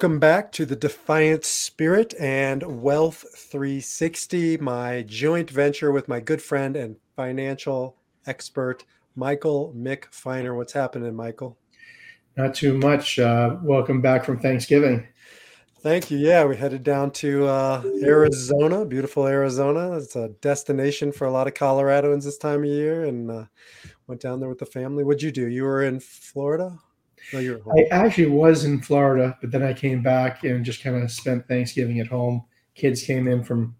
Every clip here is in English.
Welcome back to the Defiant Spirit and Wealth 360, my joint venture with my good friend and financial expert, Michael Mick Feiner. What's happening, Michael? Not too much. Uh, welcome back from Thanksgiving. Thank you. Yeah, we headed down to uh, Arizona, beautiful Arizona. It's a destination for a lot of Coloradoans this time of year, and uh, went down there with the family. What'd you do? You were in Florida? No, you were. I actually was in Florida, but then I came back and just kind of spent Thanksgiving at home. Kids came in from,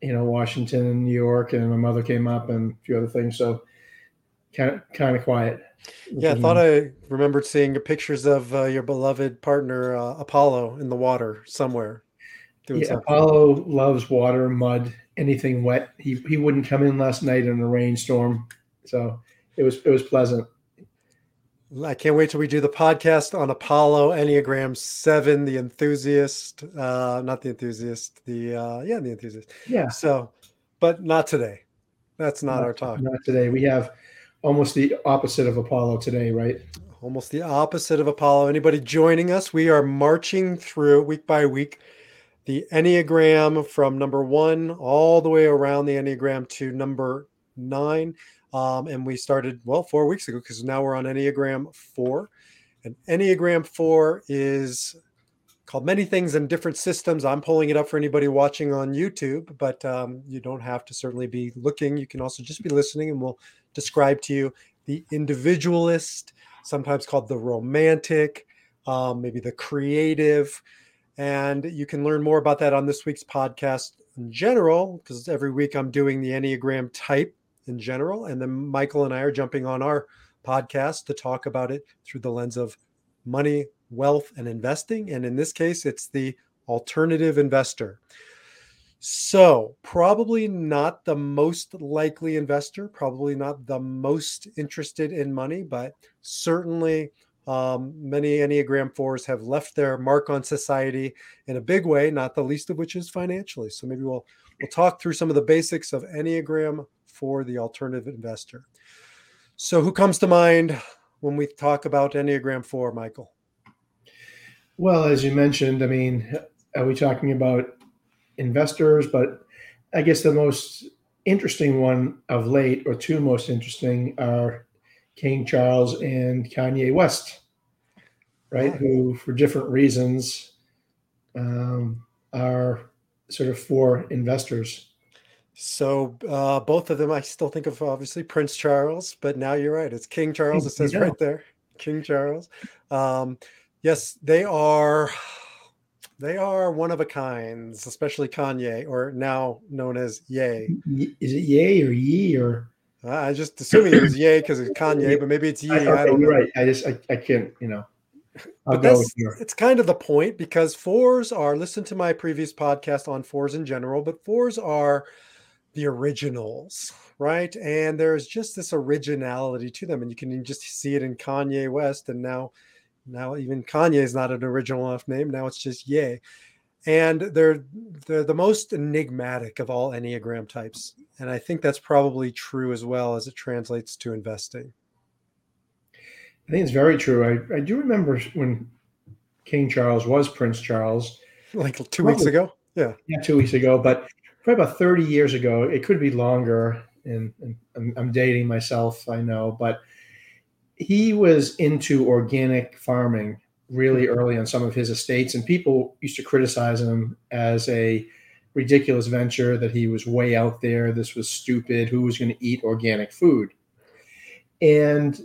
you know, Washington and New York, and my mother came up and a few other things. So kind of kind of quiet. Yeah, I thought I remembered seeing pictures of uh, your beloved partner uh, Apollo in the water somewhere. Yeah, Apollo loves water, mud, anything wet. He he wouldn't come in last night in a rainstorm, so it was it was pleasant. I can't wait till we do the podcast on Apollo Enneagram Seven, the enthusiast. Uh, not the enthusiast. The uh, yeah, the enthusiast. Yeah. So, but not today. That's not, not our talk. Not today. We have almost the opposite of Apollo today, right? Almost the opposite of Apollo. Anybody joining us? We are marching through week by week the Enneagram from number one all the way around the Enneagram to number nine. Um, and we started, well, four weeks ago because now we're on Enneagram 4. And Enneagram 4 is called many things in different systems. I'm pulling it up for anybody watching on YouTube, but um, you don't have to certainly be looking. You can also just be listening, and we'll describe to you the individualist, sometimes called the romantic, um, maybe the creative. And you can learn more about that on this week's podcast in general, because every week I'm doing the Enneagram type in general. And then Michael and I are jumping on our podcast to talk about it through the lens of money, wealth, and investing. And in this case, it's the alternative investor. So, probably not the most likely investor, probably not the most interested in money, but certainly um, many Enneagram 4s have left their mark on society in a big way, not the least of which is financially. So, maybe we'll we'll talk through some of the basics of Enneagram for the alternative investor. So, who comes to mind when we talk about Enneagram 4, Michael? Well, as you mentioned, I mean, are we talking about investors? But I guess the most interesting one of late, or two most interesting, are King Charles and Kanye West, right? Who, for different reasons, um, are sort of for investors. So uh, both of them, I still think of obviously Prince Charles, but now you're right. It's King Charles. It says yeah. right there, King Charles. Um, yes, they are. They are one of a kinds, especially Kanye, or now known as Ye. Is it Ye or Ye or? I just assuming it was Ye because it's Kanye, but maybe it's Ye. I, okay, I don't you're know. right. I just I, I can't you know. I'll but that's, it's kind of the point because fours are listen to my previous podcast on fours in general, but fours are the originals, right? And there's just this originality to them, and you can just see it in Kanye West, and now, now even Kanye is not an original enough name. Now it's just Ye, and they're they're the most enigmatic of all Enneagram types, and I think that's probably true as well as it translates to investing. I think it's very true. I, I do remember when King Charles was Prince Charles, like two weeks ago. Yeah, yeah, two weeks ago. But probably about 30 years ago. It could be longer, and, and I'm, I'm, dating myself, I know, but he was into organic farming really hmm. early on some of his estates, and people used to criticize him as a ridiculous venture that he was way out there. This was stupid. Who was going to eat organic food? And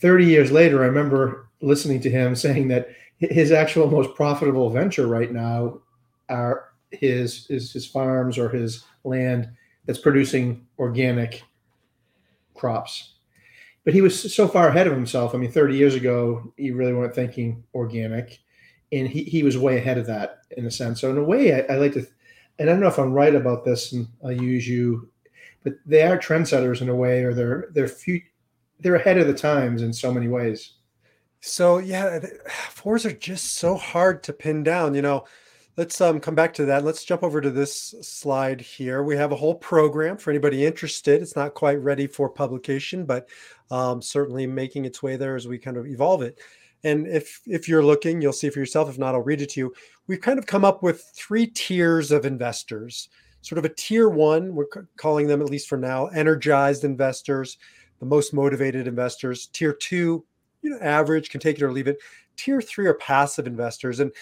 30 years later, I remember listening to him saying that his actual most profitable venture right now are his his, his farms or his land that's producing organic crops. But he was so far ahead of himself. I mean, 30 years ago, you really weren't thinking organic. And he, he was way ahead of that in a sense. So, in a way, I, I like to, and I don't know if I'm right about this, and I'll use you, but they are trendsetters in a way, or they're they're few, they're ahead of the times in so many ways. So yeah, fours are just so hard to pin down. You know, let's um, come back to that. Let's jump over to this slide here. We have a whole program for anybody interested. It's not quite ready for publication, but um, certainly making its way there as we kind of evolve it. And if if you're looking, you'll see for yourself. If not, I'll read it to you. We've kind of come up with three tiers of investors. Sort of a tier one, we're calling them at least for now, energized investors, the most motivated investors. Tier two, you know, average, can take it or leave it. Tier three are passive investors, and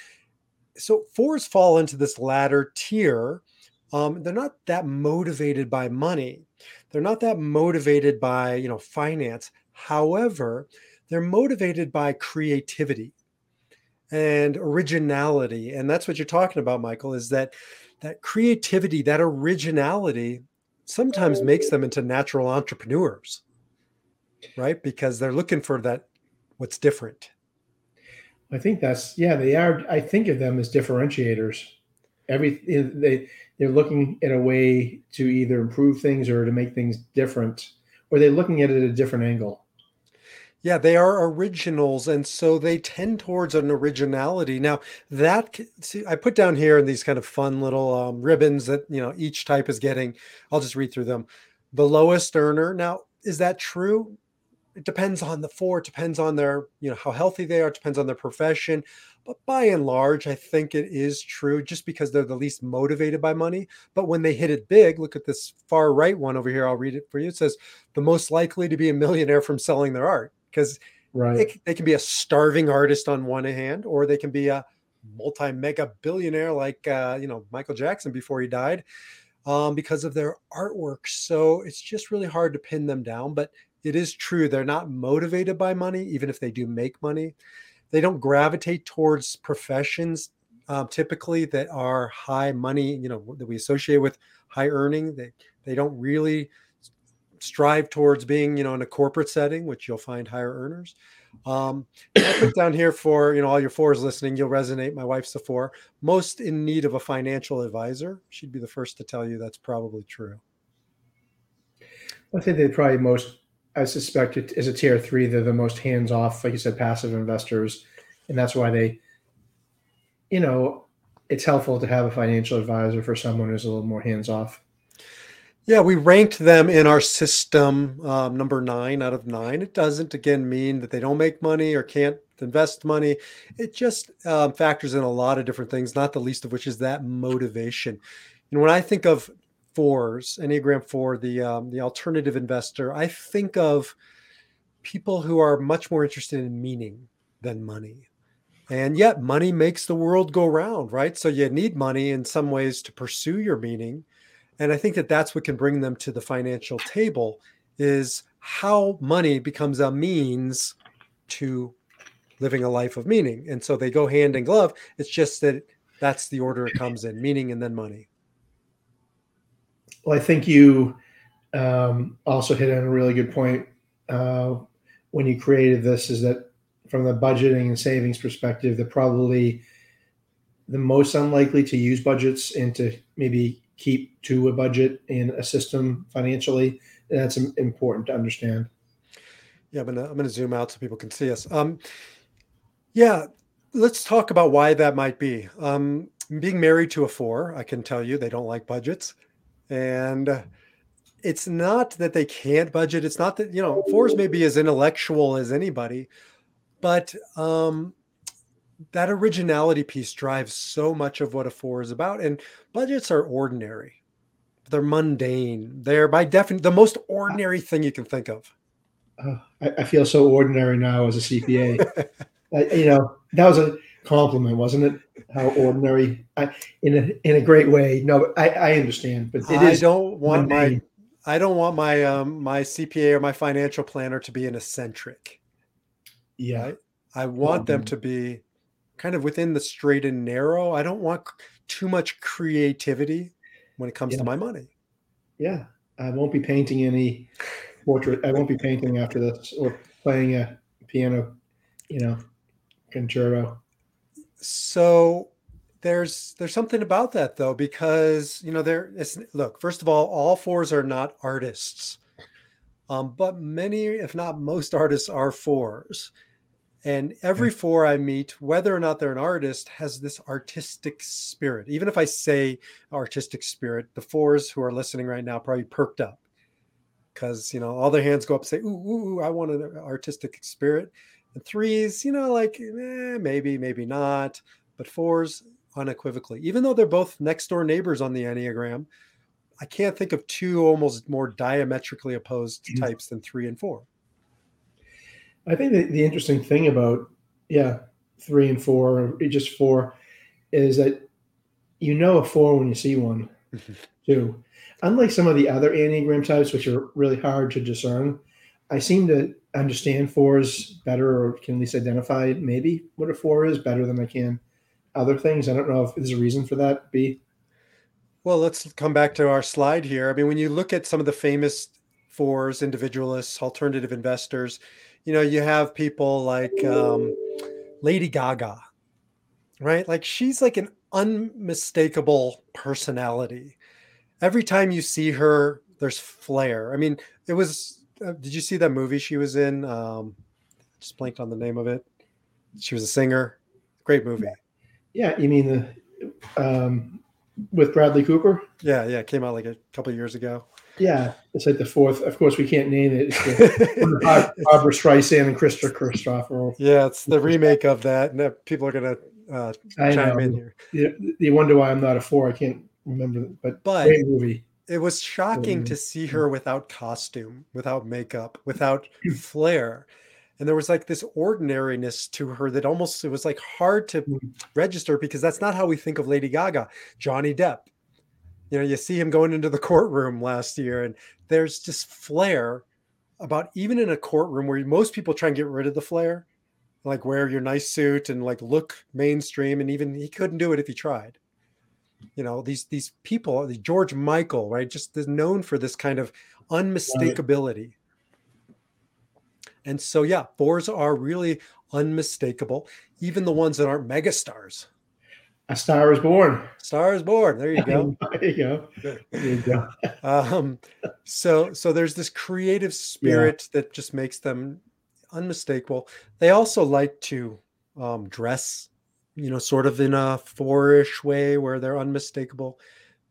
so fours fall into this latter tier. Um, they're not that motivated by money. They're not that motivated by you know finance. However, they're motivated by creativity and originality, and that's what you're talking about, Michael. Is that that creativity, that originality, sometimes makes them into natural entrepreneurs, right? Because they're looking for that what's different I think that's yeah. They are. I think of them as differentiators. Every they they're looking at a way to either improve things or to make things different, or they're looking at it at a different angle. Yeah, they are originals, and so they tend towards an originality. Now that see, I put down here in these kind of fun little um, ribbons that you know each type is getting. I'll just read through them. The lowest earner. Now, is that true? It depends on the four it depends on their you know how healthy they are it depends on their profession. But by and large i think it is true just because they're the least motivated by money. But when they hit it big look at this far right one over here i'll read it for you. It says the most likely to be a millionaire from selling their art. Because right. they, they can be a starving artist on one hand or they can be a multi mega billionaire like uh, you know michael jackson before he died um, because of their artwork. So it's just really hard to pin them down. But it is true they're not motivated by money, even if they do make money. They don't gravitate towards professions um, typically that are high money, you know, that we associate with high earning. They they don't really strive towards being, you know, in a corporate setting, which you'll find higher earners. Um, I put down here for you know all your fours listening, you'll resonate. My wife's a four, most in need of a financial advisor. She'd be the first to tell you that's probably true. I think they probably most I suspect it is a tier three. They're the most hands off, like you said, passive investors, and that's why they, you know, it's helpful to have a financial advisor for someone who's a little more hands off. Yeah, we ranked them in our system um, number nine out of nine. It doesn't again mean that they don't make money or can't invest money. It just um, factors in a lot of different things, not the least of which is that motivation. And when I think of fours, Enneagram four, the um, the alternative investor, I think of people who are much more interested in meaning than money. And yet money makes the world go round, right? So you need money in some ways to pursue your meaning. And I think that that's what can bring them to the financial table is how money becomes a means to living a life of meaning. And so they go hand in glove. It's just that that's the order it comes in, meaning and then money. Well, I think you um, also hit on a really good point uh, when you created this. Is that from the budgeting and savings perspective, they're probably the most unlikely to use budgets and to maybe keep to a budget in a system financially. And that's important to understand. Yeah, I'm gonna I'm gonna zoom out so people can see us. Um, yeah, let's talk about why that might be. Um, being married to a four, I can tell you they don't like budgets. And it's not that they can't budget. It's not that, you know, fours may be as intellectual as anybody, but um, that originality piece drives so much of what a four is about. And budgets are ordinary, they're mundane. They're by definition the most ordinary thing you can think of. Uh, I, I, feel so ordinary now as a CPA. I, you know, that was a compliment, wasn't it? How ordinary, I, in a in a great way. No, I, I understand, but it I don't want my I don't want my um my CPA or my financial planner to be an eccentric. Yeah, right? I want them to be kind of within the straight and narrow. I don't want too much creativity when it comes Yeah. to my money. Yeah, I won't be painting any portrait. I won't be painting after this or playing a piano, you know, concerto. So there's there's something about that though because you know there it's look first of all all fours are not artists. Um, but many if not most artists are fours. And every four i meet whether or not they're an artist has this artistic spirit. Even if i say artistic spirit the fours who are listening right now probably perked up. Because you know all their hands go up and say ooh, ooh, ooh i want an artistic spirit and threes you know like eh, maybe maybe not but fours unequivocally even though they're both next door neighbors on the enneagram i can't think of two almost more diametrically opposed Mhm. types than three and four I think the, the interesting thing about yeah three and four, or just four, is that you know a four when you see one. too. Unlike some of the other Enneagram types, which are really hard to discern, I seem to understand fours better or can at least identify maybe what a four is better than I can other things. I don't know if there's a reason for that. B. Well, let's come back to our slide here. I mean, when you look at some of the famous fours, individualists, alternative investors, you know, you have people like um, Lady Gaga, right? Like she's like an unmistakable personality. Every time you see her, there's flair. I mean, it was. Uh, did you see that movie she was in? Um, just blanked on the name of it. She was a singer. Great movie. Yeah, you mean the um, with Bradley Cooper? Yeah, yeah. It came out like a couple years ago. Yeah, it's like the fourth. Of course, we can't name it. It's the, Barbra Streisand and Krista Christopher. Yeah, it's the remake of that. And that- people are going to uh, I chime know. in here. You, you wonder why I'm not a four. I can't remember, but But great movie. It was shocking Mm. to see her without costume, without makeup, without flair. And there was like this ordinariness to her that almost it was like hard to Mm. register because that's not how we think of Lady Gaga. Johnny Depp. You know, you see him going into the courtroom last year, and there's just flair about even in a courtroom where most people try and get rid of the flair, like wear your nice suit and like look mainstream, and even he couldn't do it if he tried. You know, these these people, the George Michael, right, just is known for this kind of unmistakability. And so, yeah, fours are really unmistakable, even the ones that aren't megastars. A Star is Born. Star is born. There you go. there you go. There you go. um, so so there's this creative spirit that just makes them unmistakable. They also like to um, dress, you know, sort of in a fourish way where they're unmistakable,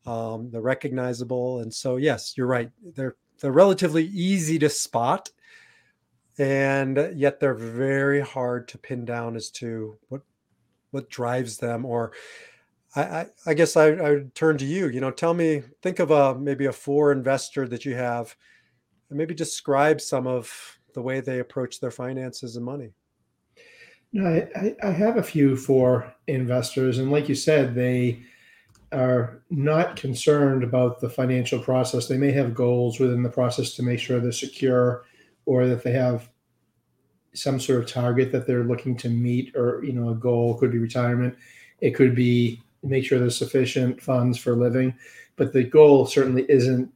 um, they're recognizable, and so yes, you're right. They're they're relatively easy to spot, and yet they're very hard to pin down as to what what drives them or I, I, I guess I, I would turn to you. You know, tell me, think of a maybe a four investor that you have, and maybe describe some of the way they approach their finances and money. I, I- have a few for investors, and like you said, they are not concerned about the financial process. They may have goals within the process to make sure they're secure, or that they have some sort of target that they're looking to meet, or you know, a goal could be retirement, it could be make sure there's sufficient funds for living, but the goal certainly isn't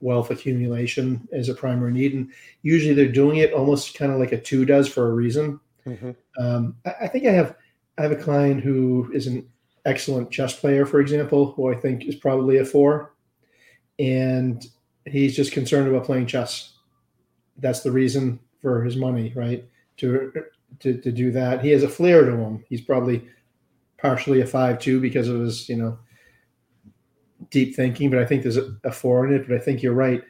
wealth accumulation as a primary need, and usually they're doing it almost kind of like a two does for a reason. Um, I, I think I have I have a client who is an excellent chess player, for example, who I think is probably a four, and he's just concerned about playing chess. That's the reason for his money, right? To to, to do that, he has a flair to him. He's probably partially a five too because of his you know deep thinking, but I think there's a, a four in it. But I think you're right.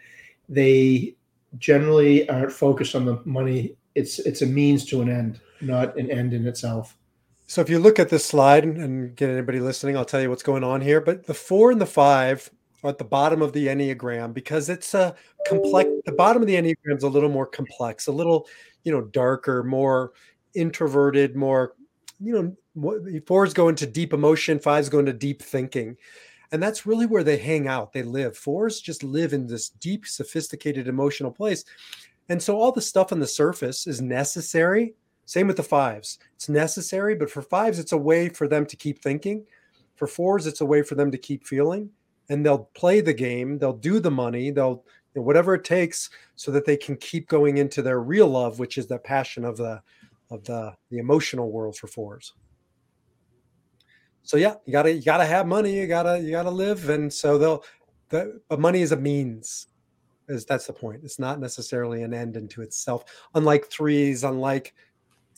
They generally aren't focused on the money. It's it's a means to an end, not an end in itself. So if you look at this slide and, get anybody listening, I'll tell you what's going on here. But the four and the five are at the bottom of the Enneagram because it's a complex the bottom of the Enneagram is a little more complex, a little, you know, darker, more introverted, more, you know, fours go into deep emotion, fives go into deep thinking. And that's really where they hang out. They live. Fours just live in this deep, sophisticated emotional place. And so all the stuff on the surface is necessary, Same with the fives. It's necessary, but for fives, it's a way for them to keep thinking. For fours, it's a way for them to keep feeling. And they'll play the game, they'll do the money, they'll you know, whatever it takes so that they can keep going into their real love, which is the passion of the of the the emotional world for fours. So yeah, you gotta you gotta have money, you gotta you gotta live, and so they'll the but money is a means is that's the point. It's not necessarily an end into itself. Unlike threes, unlike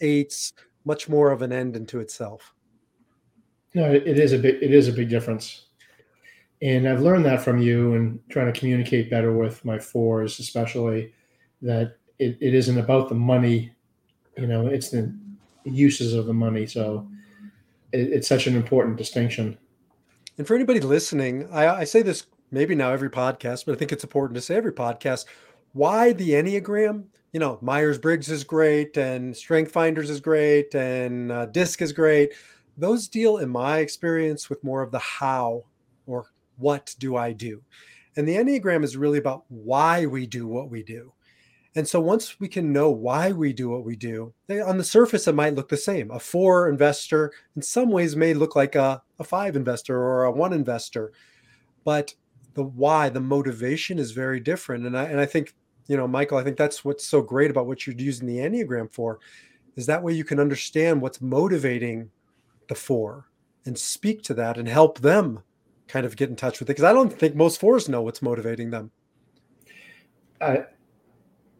eights, much more of an end into itself. No, it is a big it is a big difference. And I've learned that from you and trying to communicate better with my fours, especially that it, it isn't about the money, you know, it's the uses of the money. So it, it's such an important distinction. And for anybody listening, I, I say this maybe now every podcast, but I think it's important to say every podcast why the Enneagram. You know, Myers Briggs is great, and Strength Finders is great, and uh, DISC is great. Those deal, in my experience, with more of the how or what do I do. And the Enneagram is really about why we do what we do. And so once we can know why we do what we do, they, on the surface, it might look the same. A four investor in some ways may look like a, a five investor or a one investor. But the why, the motivation is very different. And I and I think, you know, Michael, I think that's what's so great about what you're using the Enneagram for, is that way you can understand what's motivating the four and speak to that and help them kind of get in touch with it. Because I don't think most fours know what's motivating them. I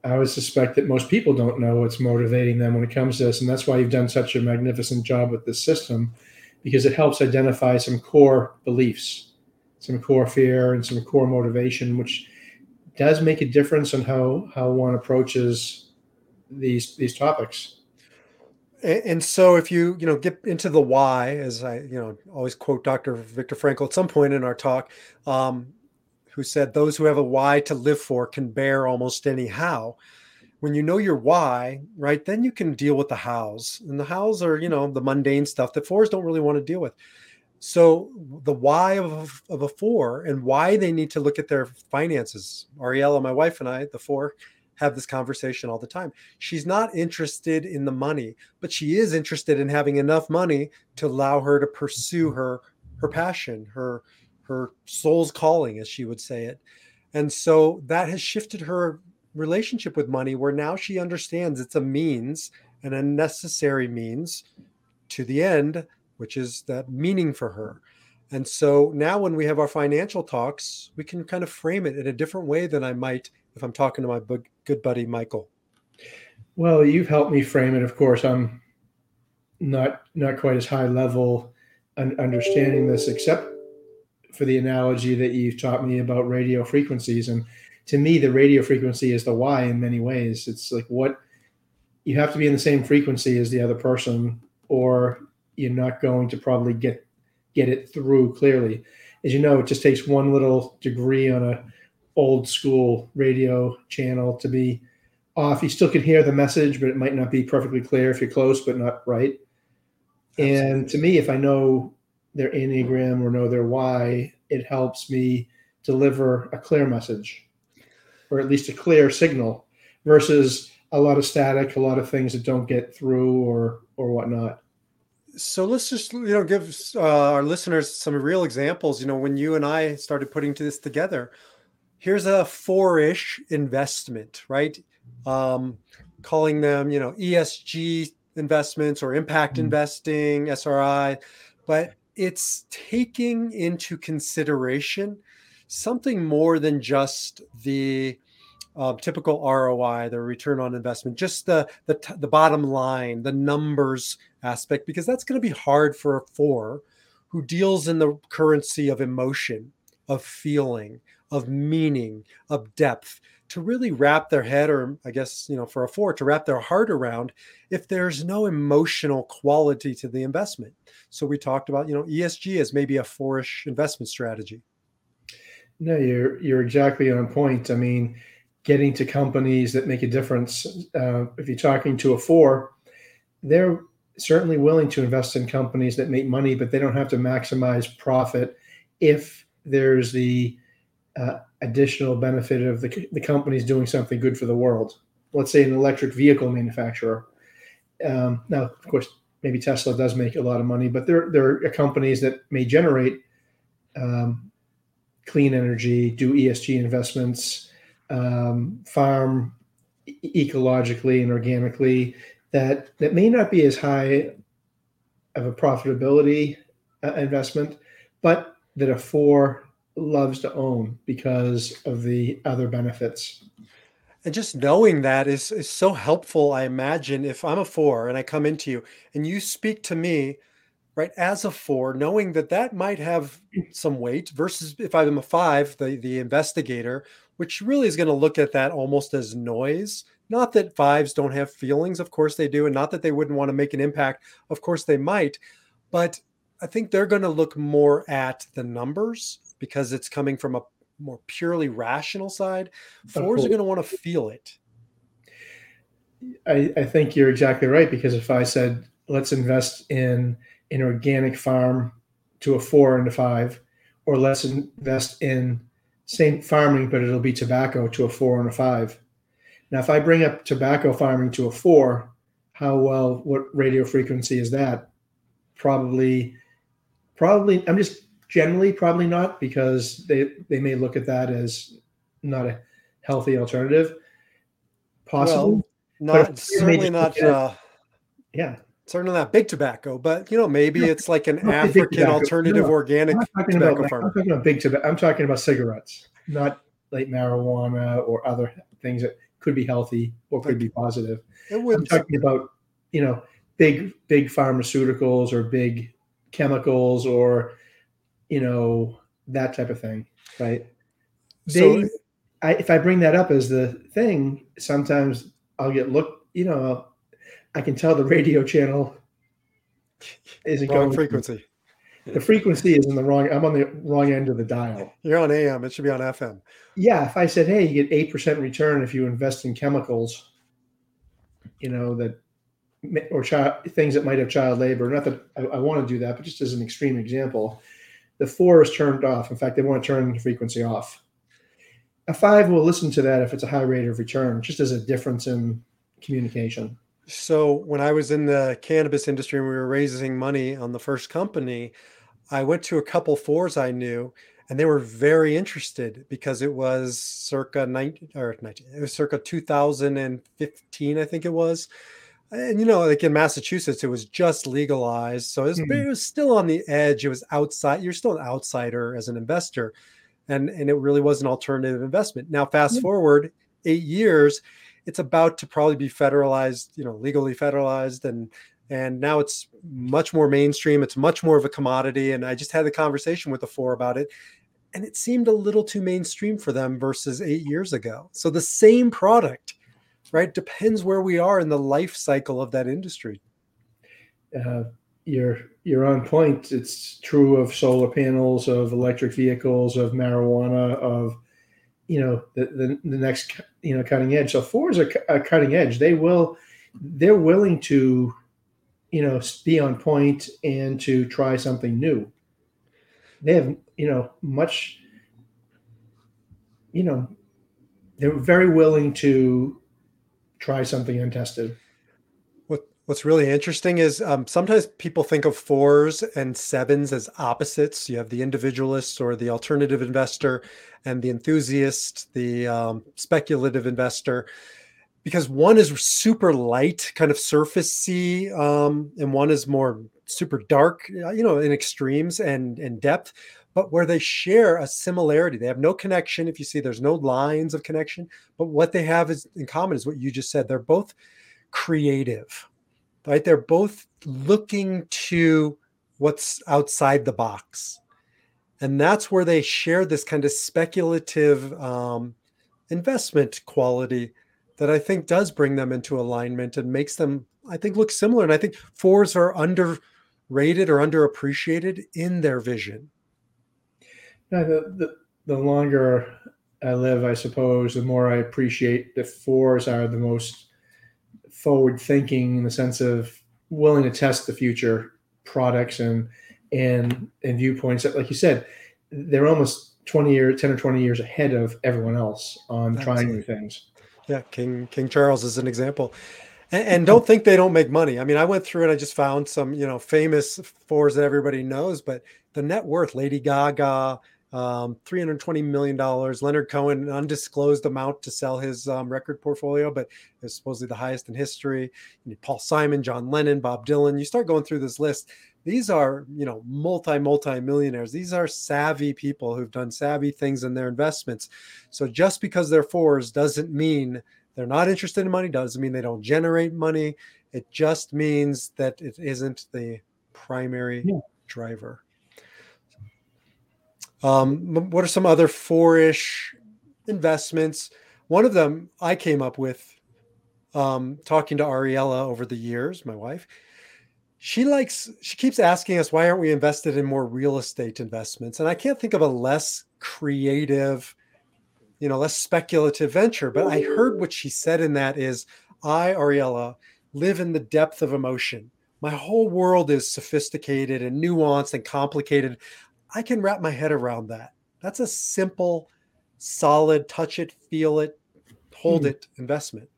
I would suspect that most people don't know what's motivating them when it comes to this. And that's why you've done such a magnificent job with this system, because it helps identify some core beliefs some core fear and some core motivation, which does make a difference on how how one approaches these these topics. And so, if you you know get into the why, as I you know always quote Dr. Viktor Frankl at some point in our talk, um, who said, "Those who have a why to live for can bear almost any how." When you know your why, right, then you can deal with the hows, and the hows are you know the mundane stuff that fours don't really want to deal with. So the why of, of a four and why they need to look at their finances. Ariella, my wife and I, the four, have this conversation all the time. She's not interested in the money, but she is interested in having enough money to allow her to pursue her her passion, her her soul's calling, as she would say it. And so that has shifted her relationship with money where now she understands it's a means and a necessary means to the end which is that meaning for her. And so now when we have our financial talks, we can kind of frame it in a different way than I might if I'm talking to my good buddy Michael. Well, you've helped me frame it. Of course, I'm not not quite as high level understanding this, except for the analogy that you've taught me about radio frequencies. And to me, the radio frequency is the why in many ways. It's like what you have to be in the same frequency as the other person, or you're not going to probably get get it through clearly. As you know, it just takes one little degree on a old school radio channel to be off. You still can hear the message, but it might not be perfectly clear if you're close but not right. Absolutely. And to me, if I know their enneagram or know their why, it helps me deliver a clear message, or at least a clear signal, versus a lot of static, a lot of things that don't get through or or whatnot so let's just you know give uh, our listeners some real examples you know when you and i started putting this together here's a four-ish investment right um, calling them you know esg investments or impact mm-hmm. investing sri but it's taking into consideration something more than just the uh, typical ROI, the return on investment, just the the the bottom line, the numbers aspect, because that's going to be hard for a four who deals in the currency of emotion, of feeling, of meaning, of depth to really wrap their head, or I guess you know, for a four to wrap their heart around if there's no emotional quality to the investment. So we talked about you know ESG as maybe a fourish investment strategy. No, you're you're exactly on point. I mean getting to companies that make a difference. Uh, if you're talking to a four, they're certainly willing to invest in companies that make money, but they don't have to maximize profit if there's the uh, additional benefit of the, the company's doing something good for the world. Let's say an electric vehicle manufacturer. Um, now, of course, maybe Tesla does make a lot of money, but there there are companies that may generate um, clean energy, do ESG investments, um, farm ecologically and organically that that may not be as high of a profitability uh, investment, but that a four loves to own because of the other benefits. And just knowing that is is so helpful, I imagine, if I'm a four and I come into you and you speak to me, right, as a four, knowing that that might have some weight versus if I'm a five, the the investigator, which really is going to look at that almost as noise. Not that fives don't have feelings, of course they do, and not that they wouldn't want to make an impact, of course they might, but I think they're going to look more at the numbers because it's coming from a more purely rational side. Fours are going to want to feel it. I, I think you're exactly right because if I said let's invest in an organic farm to a four and a five, or let's invest in same farming but it'll be tobacco to a four and a five. Now, if I bring up tobacco farming to a four, how well what radio frequency is that? Probably, probably. I'm just Generally, probably not because they they may look at that as not a healthy alternative. Possible, well, not certainly not. Uh, yeah, certainly not big tobacco, but you know maybe no, it's like an African alternative no, organic tobacco about, farm. I'm talking about big tobacco. I'm talking about cigarettes, not like marijuana or other things that could be healthy or could be positive. I'm talking about you know big big pharmaceuticals or big chemicals or you know, that type of thing, right? They, so, I, if I bring that up as the thing, sometimes I'll get looked, you know, I can tell the radio channel isn't going frequency. The frequency is in the wrong. I'm on the wrong end of the dial. You're on AM. It should be on FM. Yeah. If I said, "Hey, you get eight percent return if you invest in chemicals," you know that, or child, things that might have child labor. Not that I, I want to do that, but just as an extreme example, the four is turned off. In fact, they want to turn the frequency off. A five will listen to that if it's a high rate of return, just as a difference in communication. So when I was in the cannabis industry and we were raising money on the first company, I went to a couple fours I knew, and they were very interested because it was circa 19 or 19, it was circa 2015, I think it was and you know, like in Massachusetts, it was just legalized, so it was, mm-hmm. it was, still on the edge. It was outside. You're still an outsider as an investor, and and it really was an alternative investment. Now, fast mm-hmm. forward eight years, it's about to probably be federalized, you know, legally federalized, and and now it's much more mainstream. It's much more of a commodity. And I just had a conversation with the four about it, and it seemed a little too mainstream for them versus eight years ago. So the same product right? Depends where we are in the life cycle of that industry. Uh, you're you're on point. It's true of solar panels, of electric vehicles, of marijuana, of you know the the, the next you know cutting edge. So fours are, a cutting edge. They will they're willing to you know be on point and to try something new. They have you know much you know they're very willing to try something untested. What What's really interesting is um, sometimes people think of fours and sevens as opposites. You have the individualist or the alternative investor, and the enthusiast, the um, speculative investor. Because one is super light, kind of surfacey, um, and one is more super dark, you know, in extremes and and depth but where they share a similarity. They have no connection. If you see, there's no lines of connection, but what they have is in common is what you just said. They're both creative, right? They're both looking to what's outside the box. And that's where they share this kind of speculative um, investment quality that I think does bring them into alignment and makes them, I think, look similar. And I think fours are underrated or underappreciated in their vision. Yeah, the, the, the longer I live, I suppose, the more I appreciate the fours are the most forward thinking in the sense of willing to test the future products and and and viewpoints that, like you said, they're almost 20 years, 10 or 20 years ahead of everyone else on That's trying new things. Yeah, King King Charles is an example. And, and, don't think they don't make money. I mean, I went through and I just found some, you know, famous fours that everybody knows, but the net worth, Lady Gaga, um, $320 million. Leonard Cohen, an undisclosed amount to sell his um, record portfolio, but it's supposedly the highest in history. Paul Simon, John Lennon, Bob Dylan. You start going through this list. These are, you know, multi, multi millionaires. These are savvy people who've done savvy things in their investments. So just because they're fours doesn't mean they're not interested in money, doesn't mean they don't generate money. It just means that it isn't the primary yeah. driver. Um, what are some other four-ish investments? One of them I came up with um, talking to Ariella over the years, my wife. She likes, she keeps asking us, why aren't we invested in more real estate investments? And I can't think of a less creative, you know, less speculative venture. But I heard what she said in that is, I, Ariella, live in the depth of emotion. My whole world is sophisticated and nuanced and complicated. I can wrap my head around that. That's a simple, solid, touch it, feel it, hold hmm. it investment.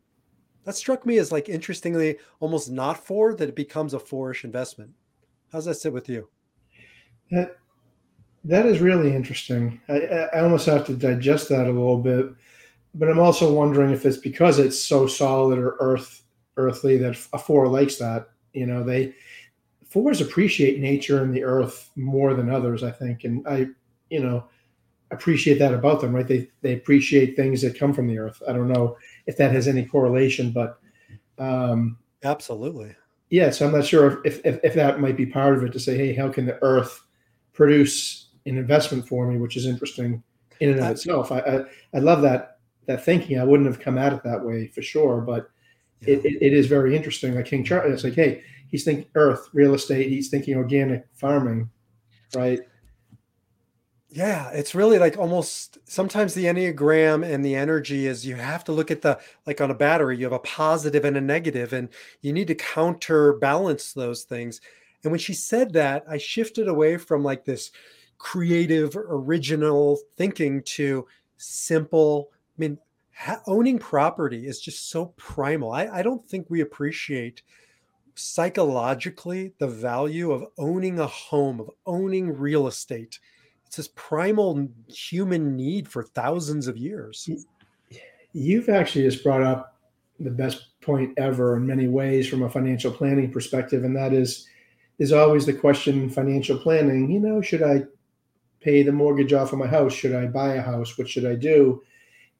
That struck me as like interestingly almost not for that it becomes a fourish investment. How's that sit with you? That that is really interesting. I, I almost have to digest that a little bit, but I'm also wondering if it's because it's so solid or earth earthly that a four likes that. You know, they fours appreciate nature and the earth more than others, I think. And I, you know, appreciate that about them, right? They they appreciate things that come from the earth. I don't know if that has any correlation, but um, absolutely. Yeah, so I'm not sure if, if if that might be part of it to say, hey, how can the earth produce an investment for me, which is interesting in and of itself. I, I, I love that that thinking. I wouldn't have come at it that way for sure, but yeah. it, it, it is very interesting. Like King Charles, it's like, hey, he's thinking earth, real estate. He's thinking organic farming, right? Yeah, it's really like almost sometimes the Enneagram and the energy is you have to look at the like on a battery, you have a positive and a negative, and you need to counterbalance those things. And when she said that, I shifted away from like this creative, original thinking to simple. I mean, ha- owning property is just so primal. I, I don't think we appreciate psychologically the value of owning a home, of owning real estate. It's this primal human need for thousands of years. You've actually just brought up the best point ever in many ways from a financial planning perspective, and that is is always the question in financial planning, you know, should I pay the mortgage off of my house? Should I buy a house? What should I do?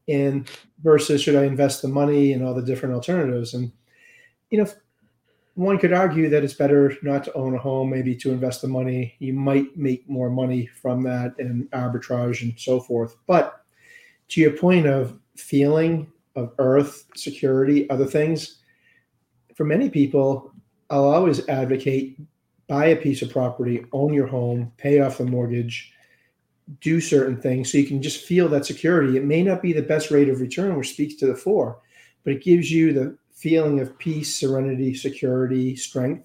And versus should I invest the money and all the different alternatives? And you know, one could argue that it's better not to own a home, maybe to invest the money. You might make more money from that and arbitrage and so forth. But to your point of feeling of earth, security, other things, for many people, I'll always advocate buy a piece of property, own your home, pay off the mortgage, do certain things so you can just feel that security. It may not be the best rate of return, which speaks to the four, but it gives you the feeling of peace, serenity, security, strength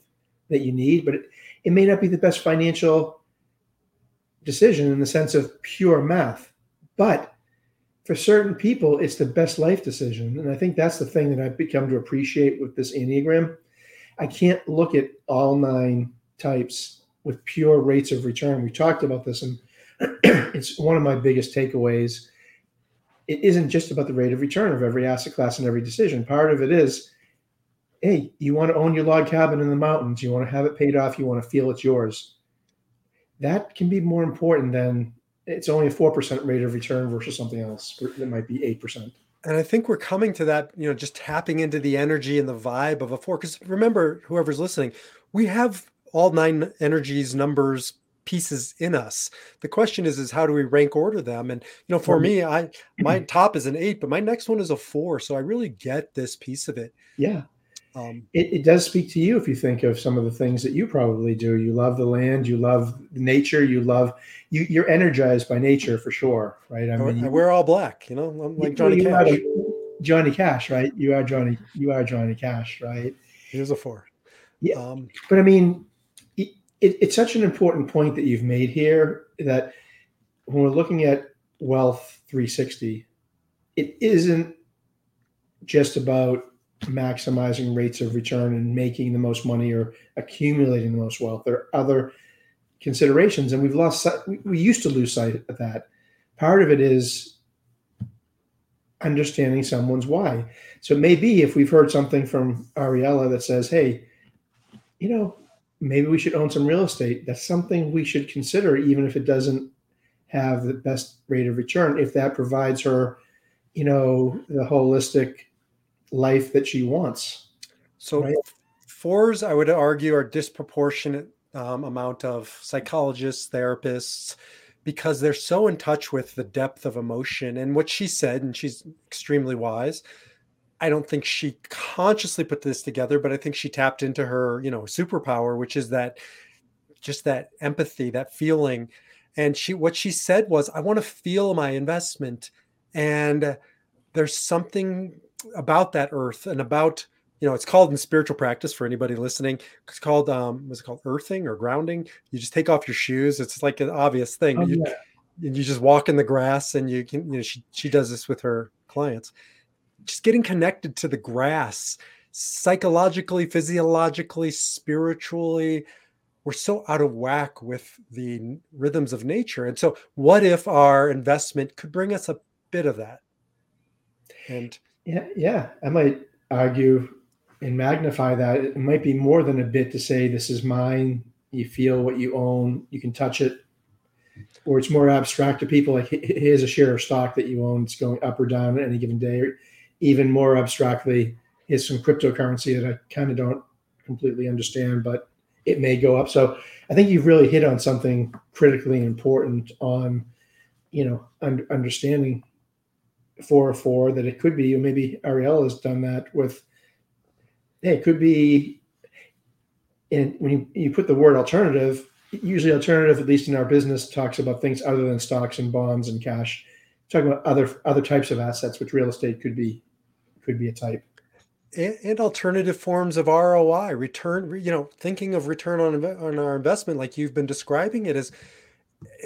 that you need. But it, it may not be the best financial decision in the sense of pure math. But for certain people, it's the best life decision. And I think that's the thing that I've become to appreciate with this Enneagram. I can't look at all nine types with pure rates of return. We talked about this and it's one of my biggest takeaways. It isn't just about the rate of return of every asset class and every decision. Part of it is, hey, you want to own your log cabin in the mountains, you want to have it paid off, you want to feel it's yours. That can be more important than it's only a 4% rate of return versus something else that might be 8%. And I think we're coming to that, you know, just tapping into the energy and the vibe of a four. Because remember, whoever's listening, we have all nine energies, numbers, pieces in us. The question is, is how do we rank order them? And you know, for me, I my top is an eight, but my next one is a four. So I really get this piece of it. Yeah. Um, it, it, does speak to you if you think of some of the things that you probably do. You love the land, you love nature, you love you. You're energized by nature for sure, right? I mean, you, we're all black, you know. I'm like Johnny Cash. Johnny Cash, right? You are Johnny. You are Johnny Cash, right? Here's a four. Yeah, um, but I mean, it, it's such an important point that you've made here that when we're looking at wealth 360 it isn't just about maximizing rates of return and making the most money or accumulating the most wealth. There are other considerations, and we've lost. We used to lose sight of that. Part of it is understanding someone's why. So maybe if we've heard something from Ariella that says, "Hey, you know, maybe we should own some real estate," that's something we should consider, even if it doesn't have the best rate of return. If that provides her, you know, the holistic life that she wants. So right? fours, I would argue, are disproportionate um, amount of psychologists, therapists, because they're so in touch with the depth of emotion and what she said, and she's extremely wise. I don't think she consciously put this together, but I think she tapped into her, you know, superpower, which is that just that empathy, that feeling. And she, what she said was, I want to feel my investment. And there's something about that earth and about you know it's called in spiritual practice for anybody listening it's called um was it called earthing or grounding you just take off your shoes it's like an obvious thing oh, you, yeah. you just walk in the grass and you can you know she, she does this with her clients just getting connected to the grass psychologically physiologically spiritually we're so out of whack with the rhythms of nature and so what if our investment could bring us a bit of that and yeah, yeah, I might argue and magnify that. It might be more than a bit to say this is mine. You feel what you own. You can touch it, or it's more abstract to people. Like here's a share of stock that you own. It's going up or down any given day. Even more abstractly, is some cryptocurrency that I kind of don't completely understand, but it may go up. So I think you've really hit on something critically important on, you know, un- understanding four or four that it could be, or maybe Ariel has done that with. Hey, it could be. And when you, you put the word alternative, usually alternative, at least in our business, talks about things other than stocks and bonds and cash. Talking about other other types of assets, which real estate could be could be a type. And, alternative forms of ROI, return. You know, thinking of return on on our investment, like you've been describing it, is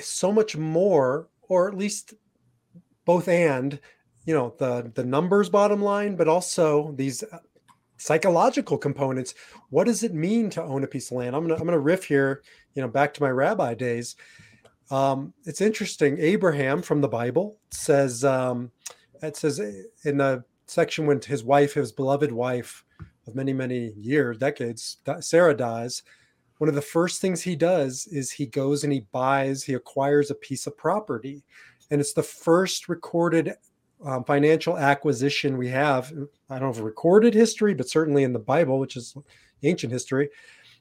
so much more, or at least both and you know the the numbers bottom line but also these uh, psychological components what does it mean to own a piece of land i'm gonna i'm gonna riff here you know back to my rabbi days um, it's interesting abraham from the bible says um, it says in the section when his wife his beloved wife of many many years decades sarah dies one of the first things he does is he goes and he buys he acquires a piece of property and it's the first recorded um, financial acquisition we have. I don't know recorded history, but certainly in the Bible, which is ancient history.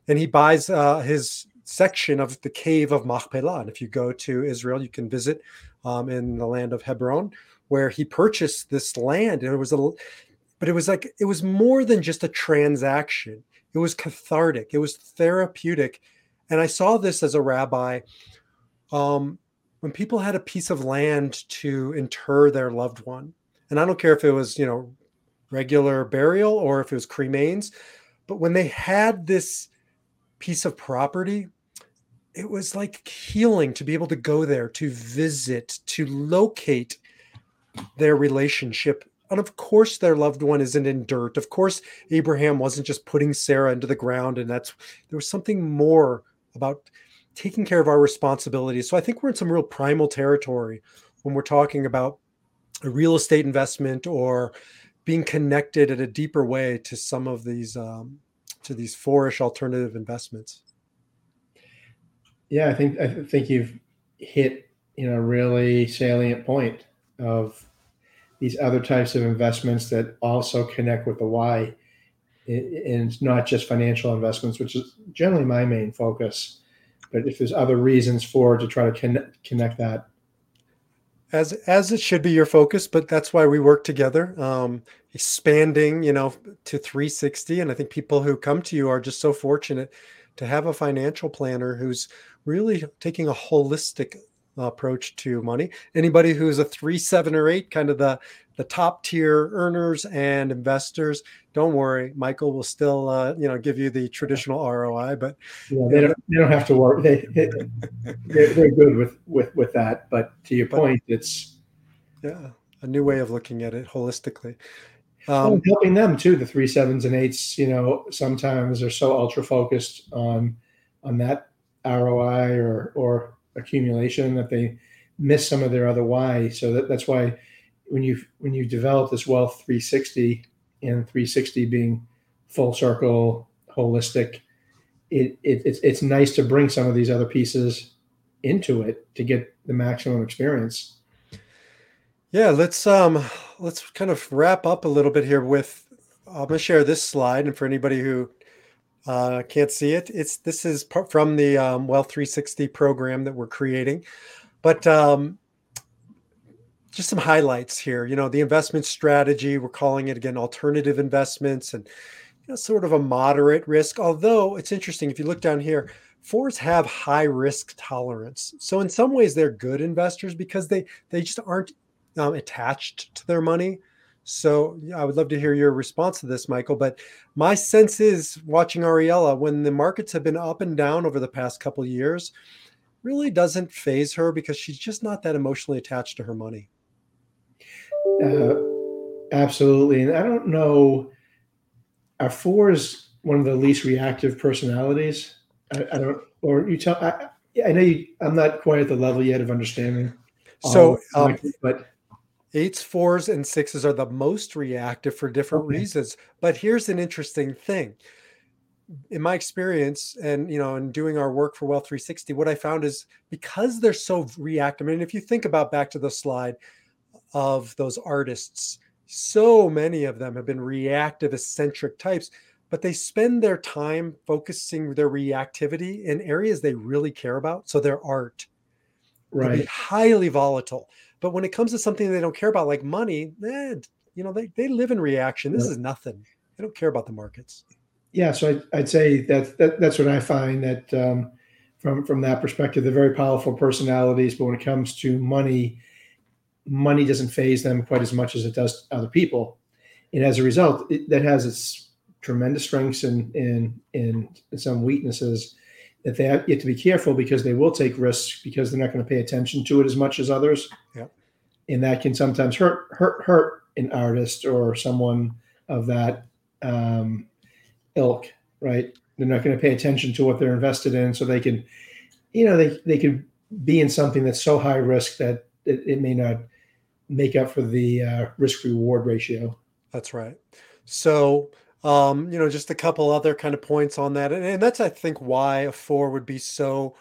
And he buys uh, his section of the cave of Machpelah. And if you go to Israel, you can visit um, in the land of Hebron, where he purchased this land. And it was a, but it was like it was more than just a transaction. It was cathartic. It was therapeutic. And I saw this as a rabbi. Um, when people had a piece of land to inter their loved one, and I don't care if it was, you know, regular burial or if it was cremains, but when they had this piece of property, it was like healing to be able to go there, to visit, to locate their relationship. And of course, their loved one isn't in dirt. Of course, Abraham wasn't just putting Sarah into the ground, and that's there was something more about taking care of our responsibilities. So I think we're in some real primal territory when we're talking about a real estate investment or being connected in a deeper way to some of these um, to these fourish alternative investments. Yeah, I think I think you've hit you know a really salient point of these other types of investments that also connect with the why and not just financial investments which is generally my main focus. But if there's other reasons for to try to connect, connect that. As as it should be your focus but that's why we work together um, expanding you know to 360 and i think people who come to you are just so fortunate to have a financial planner who's really taking a holistic approach to money anybody who's a three seven or eight kind of the the top tier earners and investors, don't worry, Michael will still uh, you know give you the traditional ROI. But yeah, they don't they don't have to worry. They they're, they're good with with with that. But to your but, point, it's yeah a new way of looking at it holistically. Um, oh, helping them too. The three sevens and eights, you know, sometimes are so ultra focused on on that ROI or or accumulation that they miss some of their other why. So that, that's why when you when you develop this wealth 360 and 360 being full circle, holistic, it, it it's it's nice to bring some of these other pieces into it to get the maximum experience. Yeah, let's um let's kind of wrap up a little bit here with I'm going to share this slide and for anybody who uh, can't see it, it's this is from the um, Wealth 360 program that we're creating. But um, just some highlights here. You know, the investment strategy, we're calling it again alternative investments and you know, sort of a moderate risk. Although it's interesting, if you look down here, fours have high risk tolerance. So in some ways, they're good investors because they they just aren't um, attached to their money. So I would love to hear your response to this, Michael. But my sense is watching Ariella when the markets have been up and down over the past couple years, really doesn't faze her because she's just not that emotionally attached to her money. Uh, absolutely, and I don't know. Are fours one of the least reactive personalities? I, I don't, or you tell. I, I know you, I'm not quite at the level yet of understanding. So, um, but eights, fours, and sixes are the most reactive for different okay. reasons. But here's an interesting thing. In my experience, and you know, in doing our work for Wealth 360, what I found is because they're so reactive. I mean, if you think about back to the slide of those artists, so many of them have been reactive, eccentric types, but they spend their time focusing their reactivity in areas they really care about. So their art, right, highly volatile but when it comes to something they don't care about, like money, eh, you know, they, they live in reaction. This yeah. is nothing. They don't care about the markets. Yeah, so I, would say that, that that's what I find that um, from from that perspective, they're very powerful personalities. But when it comes to money, money doesn't faze them quite as much as it does other people, and as a result, it, that has its tremendous strengths and and and some weaknesses that they have, you have to be careful because they will take risks because they're not going to pay attention to it as much as others. Yeah. And that can sometimes hurt hurt hurt an artist or someone of that um, ilk, right? They're not going to pay attention to what they're invested in, so they can, you know, they they could be in something that's so high risk that it, it may not make up for the uh, risk reward ratio. That's right. So um, you know, just a couple other kind of points on that. And, and that's, I think, why a four would be so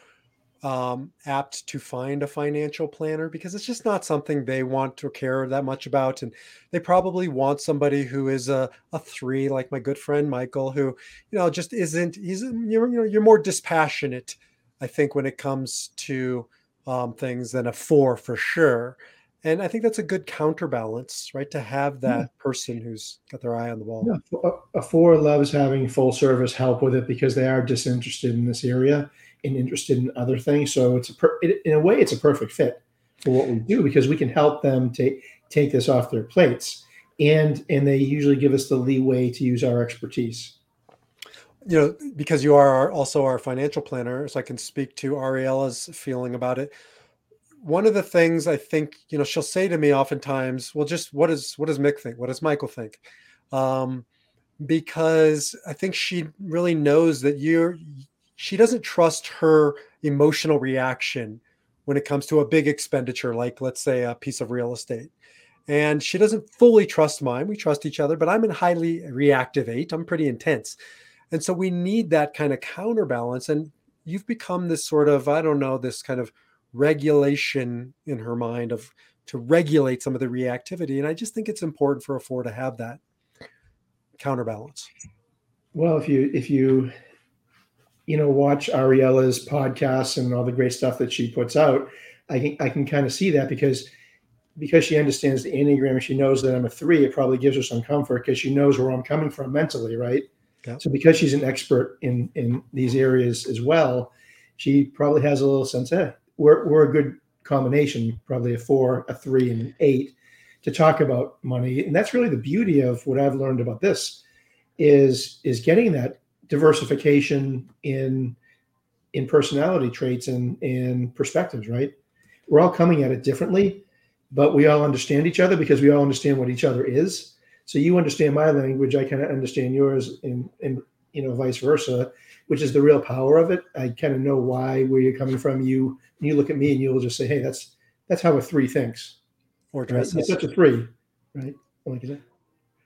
um, apt to find a financial planner because it's just not something they want to care that much about. And they probably want somebody who is a, a three, like my good friend Michael, who, you know, just isn't, he's, you're, you know, you're more dispassionate, I think, when it comes to um, things than a four for sure. And I think that's a good counterbalance, right? To have that yeah. person who's got their eye on the ball. Yeah. A uh, uh, four loves having full service help with it because they are disinterested in this area and interested in other things. So it's a per, it, in a way, it's a perfect fit for what we do because we can help them take take this off their plates, and and they usually give us the leeway to use our expertise. You know, because you are also our financial planner, so I can speak to Ariella's feeling about it one of the things I think, you know, she'll say to me oftentimes, well, just what does what does Mick think? What does Michael think? Um, because I think she really knows that you're she doesn't trust her emotional reaction when it comes to a big expenditure, like let's say a piece of real estate. And she doesn't fully trust mine. We trust each other, but I'm in highly reactive eight. I'm pretty intense. And so we need that kind of counterbalance. And you've become this sort of, I don't know, this kind of regulation in her mind of to regulate some of the reactivity. And I just think it's important for a four to have that counterbalance. Well, if you if you you know watch Ariella's podcasts and all the great stuff that she puts out, I can I can kind of see that because because she understands the enneagram and she knows that I'm a three, it probably gives her some comfort because she knows where I'm coming from mentally, right? Yeah. So because she's an expert in in these areas as well, she probably has a little sense, hey, we're, we're a good combination, probably a four, a three, and an eight to talk about money. And that's really the beauty of what I've learned about this is is getting that diversification in in personality traits and and perspectives, right? We're all coming at it differently, but we all understand each other because we all understand what each other is. So you understand my language, I kind of understand yours, and and you know vice versa, which is the real power of it. I kind of know why where you're coming from. You you look at me and you'll just say, hey, that's that's how a three thinks. Or Right? dresses. It's such a three, right? Like that.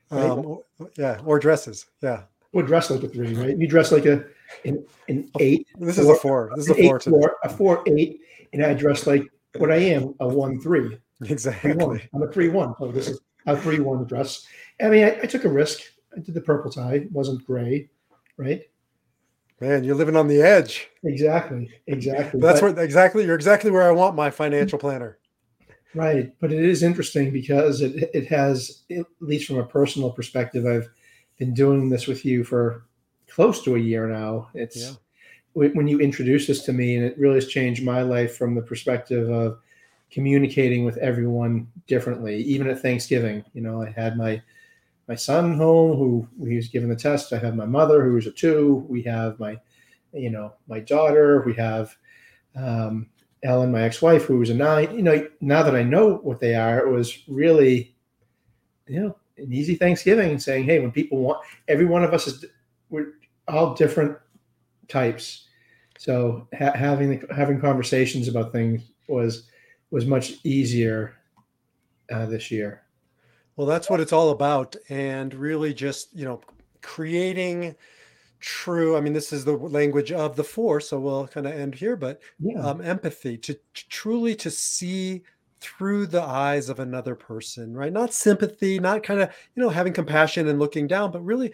right? Um, or- yeah, or dresses. Yeah. Or dress like a three, right? You dress like a an, an eight, This is a Four. This is a four eight four, a four eight, and I dress like what I am, a one three. Three one. Exactly. I'm a three one. So this is a three one dress. I mean, I, I took a risk. I did the purple tie. It wasn't gray, right? Man, you're living on the edge. Exactly. Exactly. That's But- where exactly you're exactly where I want my financial mm-hmm. planner. Right, but it is interesting because it it has, at least from a personal perspective, I've been doing this with you for close to a year now. It's Yeah. when when you introduced this to me, and it really has changed my life from the perspective of communicating with everyone differently. Even at Thanksgiving, you know, I had my my son home who he was given the test. I have my mother who was a two. We have my, you know, my daughter. We have um, Ellen, my ex-wife, who was a nine. You know, now that I know what they are, it was really, you know, an easy Thanksgiving. Saying, hey, when people want, every one of us is, we're all different types. So ha- having having conversations about things was was much easier uh, this year. Well, that's what it's all about. And really just, you know, creating true, I mean, this is the language of the four, so we'll kind of end here, but Yeah, um, empathy to, to truly to see through the eyes of another person, right? Not sympathy, not kind of, you know, having compassion and looking down, but really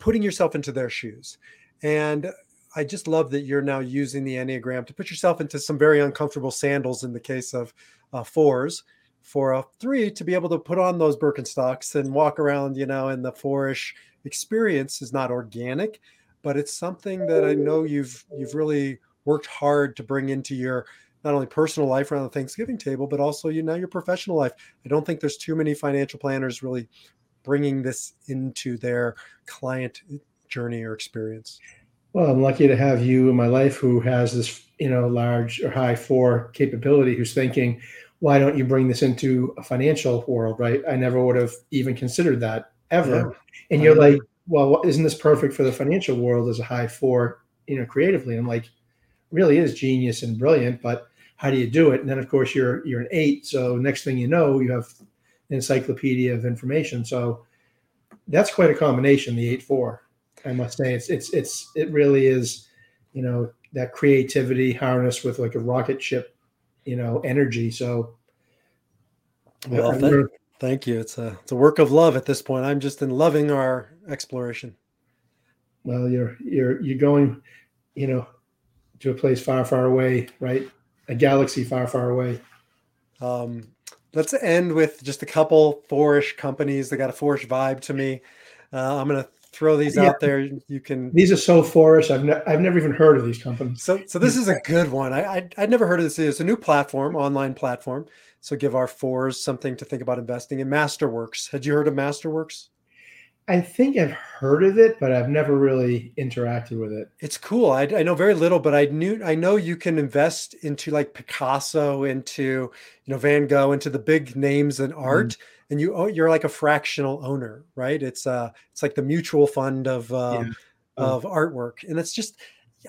putting yourself into their shoes. And I just love that you're now using the Enneagram to put yourself into some very uncomfortable sandals in the case of uh, fours. For a three to be able to put on those Birkenstocks and walk around, you know, in the fourish experience is not organic, but it's something that I know you've you've really worked hard to bring into your not only personal life around the Thanksgiving table, but also you know your professional life. I don't think there's too many financial planners really bringing this into their client journey or experience. Well, I'm lucky to have you in my life who has this, you know, large or high four capability, who's thinking, why don't you bring this into a financial world, right? I never would have even considered that ever. Yeah. And you're like, well, isn't this perfect for the financial world as a high four, you know, creatively? I'm like, really is genius and brilliant, but how do you do it? And then of course you're you're an eight. So next thing you know, you have an encyclopedia of information. So that's quite a combination, the eight four. I must say, it's it's it's it really is, you know, that creativity harnessed with like a rocket ship, you know, energy. So, Well, thank, thank you. It's a it's a work of love at this point. I'm just in loving our exploration. well, you're you're you're going, you know, to a place far, far away, right? A galaxy far, far away. Um, let's end with just a couple fourish companies that got a fourish vibe to me. Uh, I'm going to throw these Yeah. out there. You can. These are so fourish. I've ne- I've never even heard of these companies. So, so this is a good one. I, I I'd never heard of this. It's a new platform, online platform. So give our fours something to think about investing in. Masterworks. Had you heard of Masterworks? I think I've heard of it, but I've never really interacted with it. It's cool. I, I know very little, but I knew I know you can invest into like Picasso, into you know Van Gogh, into the big names in art, and you oh, you're like a fractional owner, right? It's uh it's like the mutual fund of uh, Yeah. of artwork, and it's just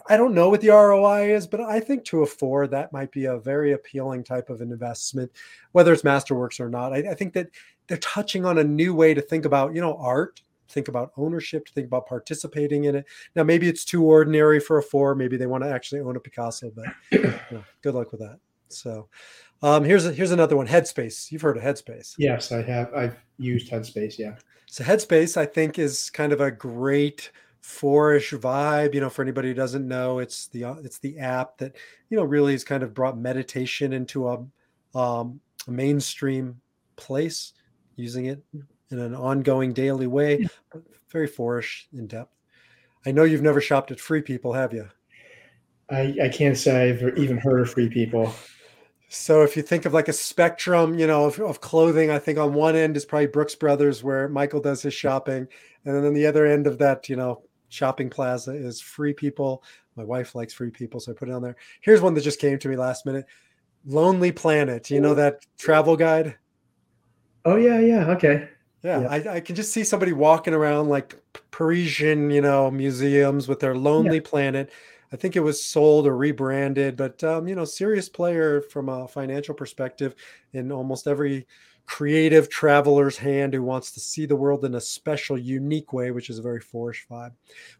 I don't know what the ROI is, but I think to a four that might be a very appealing type of an investment, whether it's Masterworks or not. I, I think that they're touching on a new way to think about you know art think about ownership, to think about participating in it. Now, maybe it's too ordinary for a four. Maybe they want to actually own a Picasso, but you know, good luck with that. So, um, here's a, here's another one. Headspace. You've heard of Headspace. Yes, I have. I've used Headspace. Yeah. So Headspace, I think, is kind of a great fourish vibe. You know, for anybody who doesn't know, it's the uh, it's the app that you know really has kind of brought meditation into a, um, a mainstream place, using it in an ongoing daily way. But very fourish in depth. I know you've never shopped at Free People, have you? I, I can't say I've even heard of Free People. So if you think of like a spectrum, you know, of, of clothing, I think on one end is probably Brooks Brothers, where Michael does his shopping, and then on the other end of that, you know, shopping plaza is Free People. My wife likes Free People, so I put it on there. Here's one that just came to me last minute: Lonely Planet. You know that travel guide? Oh yeah, yeah. Okay. Yeah, yeah. I, I, can just see somebody walking around like Parisian, you know, museums with their Lonely yeah. Planet. I think it was sold or rebranded, but um, you know, serious player from a financial perspective in almost every creative traveler's hand who wants to see the world in a special, unique way, which is a very fourish vibe.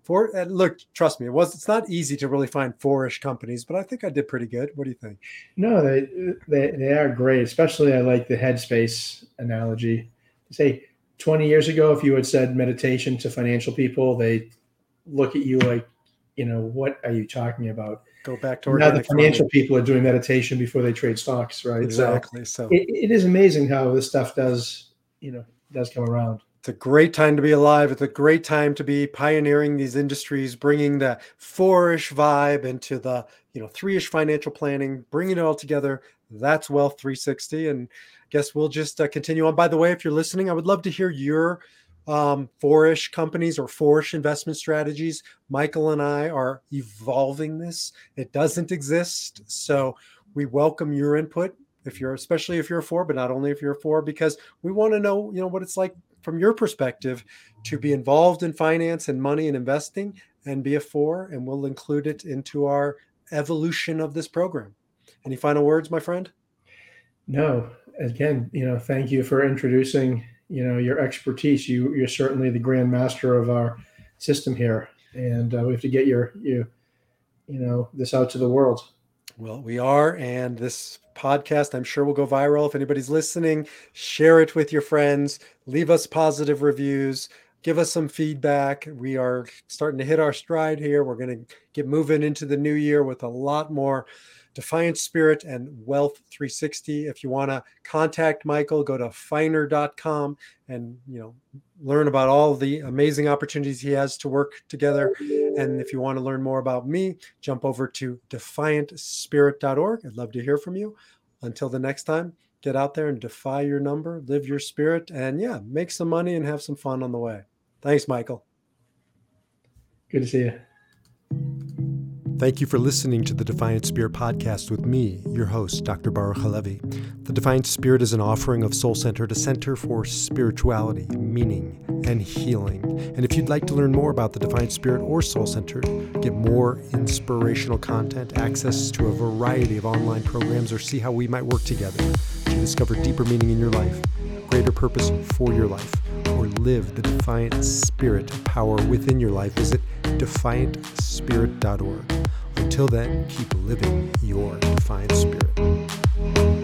For uh, look, trust me, it was it's not easy to really find fourish companies, but I think I did pretty good. What do you think? No, they they, they are great. Especially, I like the headspace analogy. Say, twenty years ago, if you had said meditation to financial people, they look at you like, you know, what are you talking about? go back to now the financial farming. people are doing meditation before they trade stocks right exactly so, so. It, it is amazing how this stuff does you know does come around it's a great time to be alive it's a great time to be pioneering these industries bringing the fourish vibe into the you know three-ish financial planning bringing it all together that's wealth 360 and I guess we'll just uh, continue on by the way if you're listening i would love to hear your um, fourish companies or fourish investment strategies. Michael and I are evolving this. It doesn't exist. So we welcome your input if you're, especially if you're a four, but not only if you're a four, because we want to know, you know, what it's like from your perspective to be involved in finance and money and investing and be a four. And we'll include it into our evolution of this program. Any final words, my friend? No. Again, you know, thank you for introducing you know your expertise. You you're certainly the grand master of our system here, and uh, we have to get your you you know this out to the world. Well, we are, and this podcast I'm sure will go viral. If anybody's listening, share it with your friends. Leave us positive reviews. Give us some feedback. We are starting to hit our stride here. We're going to get moving into the new year with a lot more Defiant Spirit and Wealth 360. If you want to contact Michael, go to finer.com and you know learn about all the amazing opportunities he has to work together. And if you want to learn more about me, jump over to defiantspirit.org. I'd love to hear from you. Until the next time, get out there and defy your number, live your spirit, and yeah, make some money and have some fun on the way. Thanks, Michael. Good to see you. Thank you for listening to the Defiant Spirit podcast with me, your host, Dr. Baruch Halevi. The Defiant Spirit is an offering of Soul Center a center for spirituality, meaning, and healing. And if you'd like to learn more about the Defiant Spirit or Soul Center, get more inspirational content, access to a variety of online programs, or see how we might work together to discover deeper meaning in your life, greater purpose for your life, or live the defiant spirit power within your life, visit defiantspirit.org. Until then, keep living your defiant spirit.